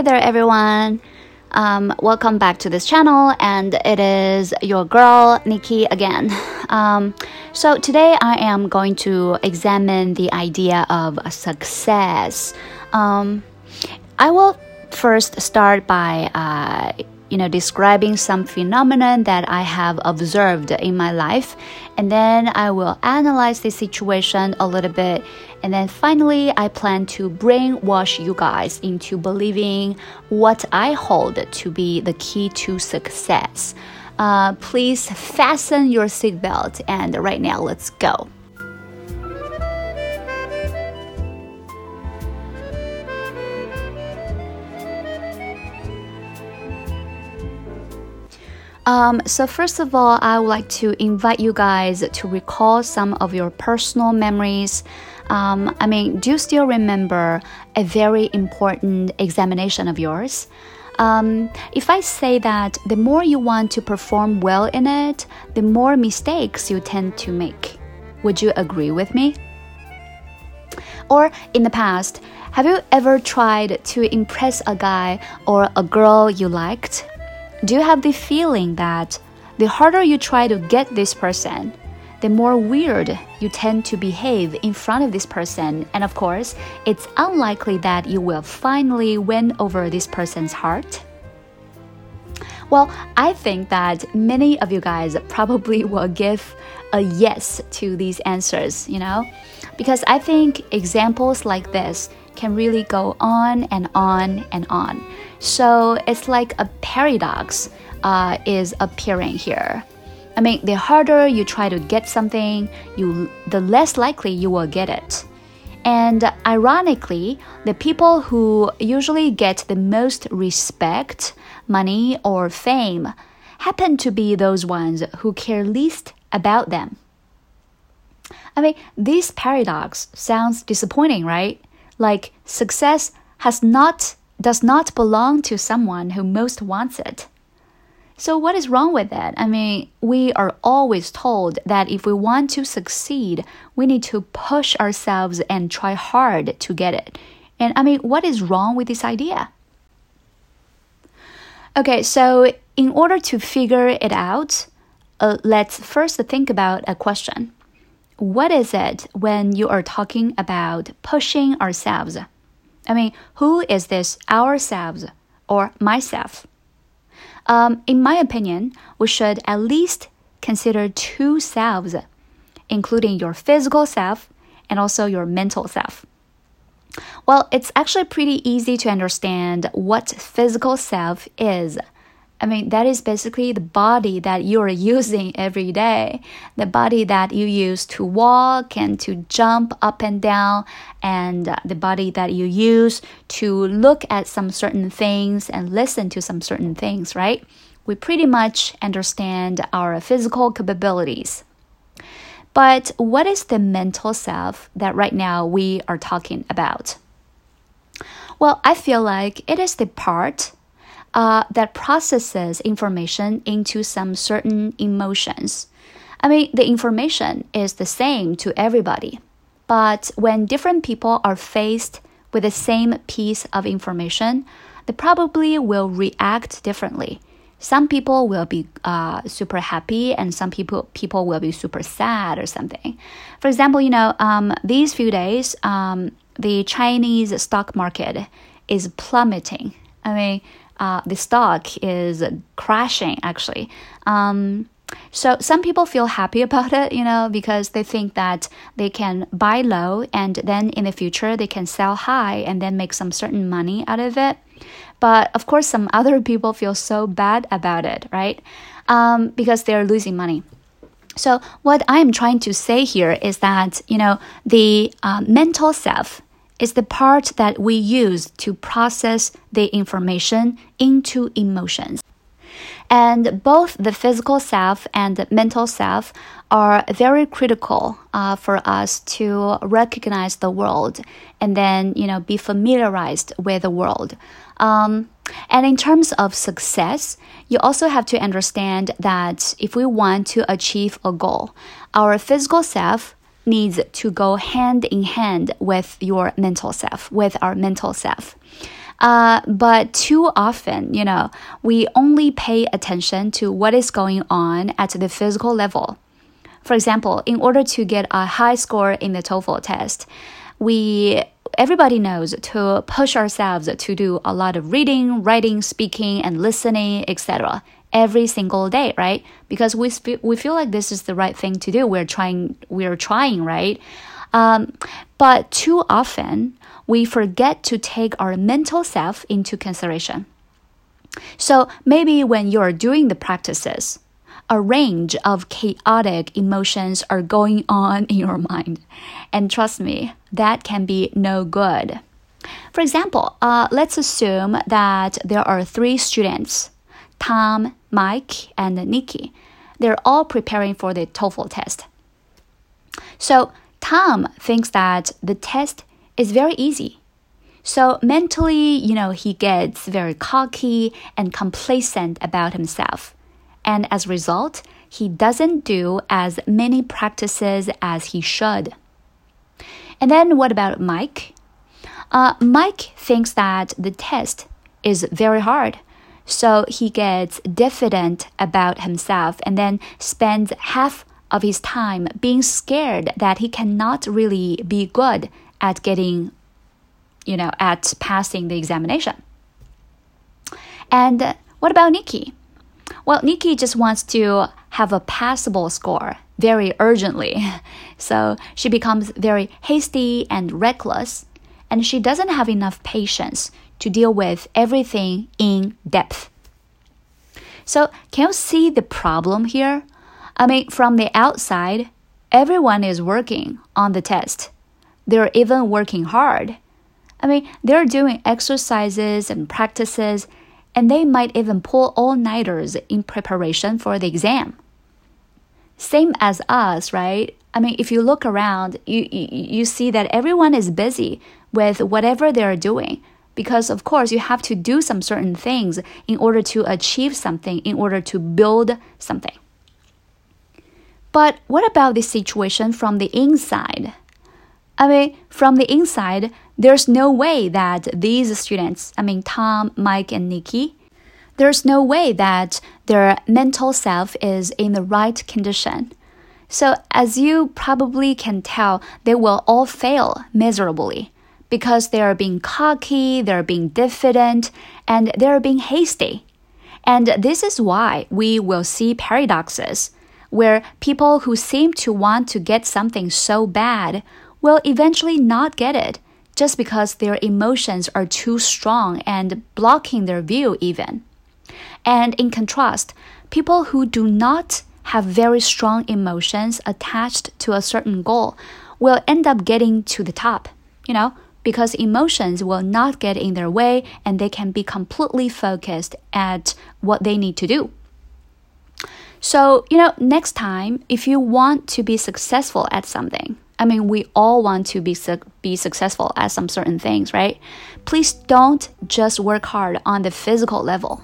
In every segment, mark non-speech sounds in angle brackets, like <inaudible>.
Hey there, everyone. Um, welcome back to this channel, and it is your girl Nikki again. <laughs> Um, so, today I am going to examine the idea of success. Um, I will first start by uh, you know, describing some phenomenon that I have observed in my life. And then I will analyze the situation a little bit. And then finally, I plan to brainwash you guys into believing what I hold to be the key to success. Uh, please fasten your seatbelt, and right now, let's go. Um, so, first of all, I would like to invite you guys to recall some of your personal memories. Um, I mean, do you still remember a very important examination of yours? Um, if I say that the more you want to perform well in it, the more mistakes you tend to make, would you agree with me? Or in the past, have you ever tried to impress a guy or a girl you liked? Do you have the feeling that the harder you try to get this person, the more weird you tend to behave in front of this person, and of course, it's unlikely that you will finally win over this person's heart? Well, I think that many of you guys probably <laughs> will give a yes to these answers, you know? Because I think examples like this can really go on and on and on. So it's like a paradox uh, is appearing here. I mean, the harder you try to get something, you the less likely you will get it. And ironically, the people who usually get the most respect, money, or fame happen to be those ones who care least about them. I mean, this paradox sounds disappointing, right? Like success has not does not belong to someone who most wants it. So what is wrong with that? I mean, we are always told that if we want to succeed, we need to push ourselves and try hard to get it. And I mean, what is wrong with this idea? Okay, so in order to figure it out, uh, let's first think about a question what is it when you are talking about pushing ourselves? I mean, who is this ourselves or myself? Um, in my opinion, we should at least consider two selves, including your physical self and also your mental self. Well, it's actually pretty easy to understand what physical self is. I mean, that is basically the body that you are using every day, the body that you use to walk and to jump up and down, and the body that you use to look at some certain things and listen to some certain things, right? We pretty much understand our physical capabilities. But what is the mental self that right now we are talking about? Well, I feel like it is the part uh, that processes information into some certain emotions. I mean, the information is the same to everybody, but when different people are faced with the same piece of information, they probably will react differently. Some people will be uh, super happy, and some people people will be super sad or something. For example, you know, um, these few days, um, the Chinese stock market is plummeting. I mean, uh, the stock is crashing actually. Um, so some people feel happy <laughs> about it, you know, because they think that they can buy low and then in the future they can sell high and then make some certain money out of it. But of course, some <laughs> other people feel so bad about it, right? Um, because they're losing money. So what I'm trying to say here is that you know the uh, mental self is the part that we use to process the information into emotions. And both the physical self and the mental self are very critical uh, for us to recognize the world and then, you know, be familiarized with the world. Um, and in terms of success, you also have to understand that if we want to achieve a goal, our physical self needs to go hand in hand with your mental self, with our mental self. Uh, but too often, you know, we only pay attention to what is going on at the physical level. For example, in order to get a high score in the TOEFL test, we everybody knows to push ourselves to do a lot of reading, writing, speaking, and listening, etc. every single day, right? Because we we feel like this is the right thing to do. We're trying, we're trying, right? Um, but too often we forget to take our mental self into consideration. So maybe when you're doing the practices, a range of chaotic emotions are going on in your mind. And trust me, that can be no good. For example, uh, let's assume that there are three students Tom, Mike, and Nikki. They're all preparing for the TOEFL test. So, Tom thinks that the test is very easy. So mentally, you know, he gets very cocky and complacent about himself and as a result, he doesn't do as many practices as he should. And then what about Mike? Uh, Mike thinks that the test is very hard. So he gets diffident about himself and then spends half of his time being scared that he cannot really be good at getting, you know, at passing the examination. And what about Nikki? Well, Nikki just wants to have a passable score very urgently. <laughs> So she becomes very hasty and reckless, and she doesn't have enough patience to deal with everything in depth. So, can you see the problem here? I mean, from the outside, everyone is working on the test. They're even working hard. I mean, they're doing exercises and practices and they might even pull all nighters in preparation for the exam. Same as us, right? I mean, if you look around, you, you, you see that everyone is busy with whatever they're doing because, of course, you have to do some certain things in order to achieve something, in order to build something. But what about the situation from the inside? I mean, from the inside, there's no way that these students, I mean, Tom, Mike, and Nikki, there's no way that their mental self is in the right condition. So, as you probably can tell, they will all fail miserably because they are being cocky, they're being diffident, and they're being hasty. And this is why we will see paradoxes where people who seem to want to get something so bad will eventually not get it just because their emotions are too strong and blocking their view, even. And in contrast, people who do not have very strong emotions attached to a certain goal will end up getting to the top, you know, because emotions will not get in their way and they can be completely focused at what they need to do. So, you know, next time, if you want to be successful at something, I mean, we all want to be su be successful at some certain things, right? Please don't just work hard on the physical level.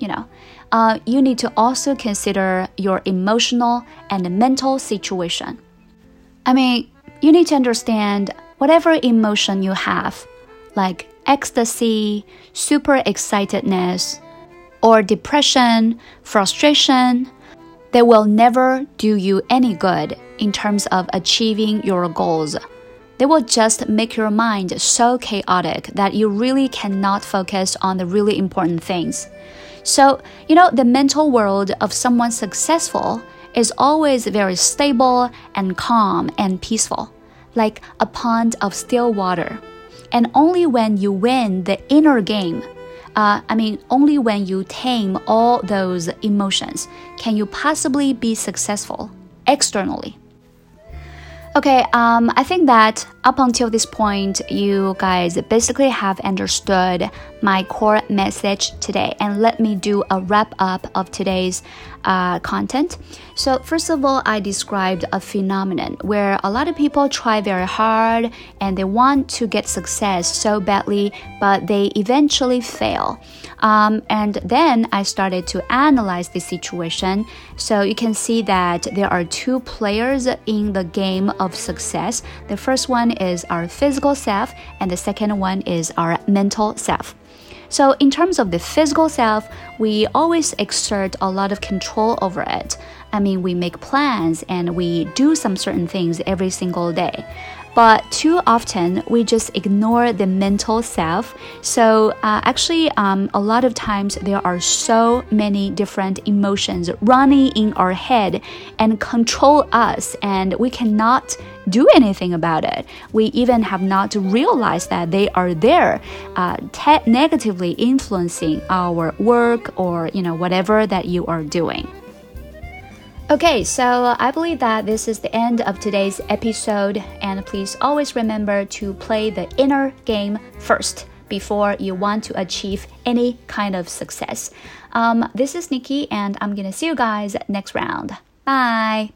You know, uh, you need to also consider your emotional and mental situation. I mean, you need to understand whatever emotion you have, like ecstasy, super excitedness, or depression, frustration, they will never do you any good in terms of achieving your goals. They will just make your mind so chaotic that you really cannot focus on the really important things. So, you know, the mental world of someone successful is always very stable and calm and peaceful, like a pond of still water. And only when you win the inner game uh, I mean, only when you tame all those emotions can you possibly be successful externally. Okay, um, I think that up until this point, you guys basically have understood my core message today. And let me do a wrap up of today's uh, content. So, first of all, I described a phenomenon where a lot of people try very hard and they want to get success so badly, but they eventually fail. Um, and then I started to analyze the situation. So, you can see that there are two players in the game of success. The first one is our physical self, and the second one is our mental self. So, in terms of the physical self, we always exert a lot of control over it. I mean, we make plans and we do some certain things every single day but too often we just ignore the mental self. So, uh, actually, um, a lot of times there are so many different emotions running in our head and control us, and we cannot do anything about it. We even have not realized that they are there, uh, negatively influencing our work or you know whatever that you are doing. Okay, so I believe that this is the end of today's episode, and please always remember to play the inner game first before you want to achieve any kind of success. Um, this is Nikki, and I'm gonna see you guys next round. Bye.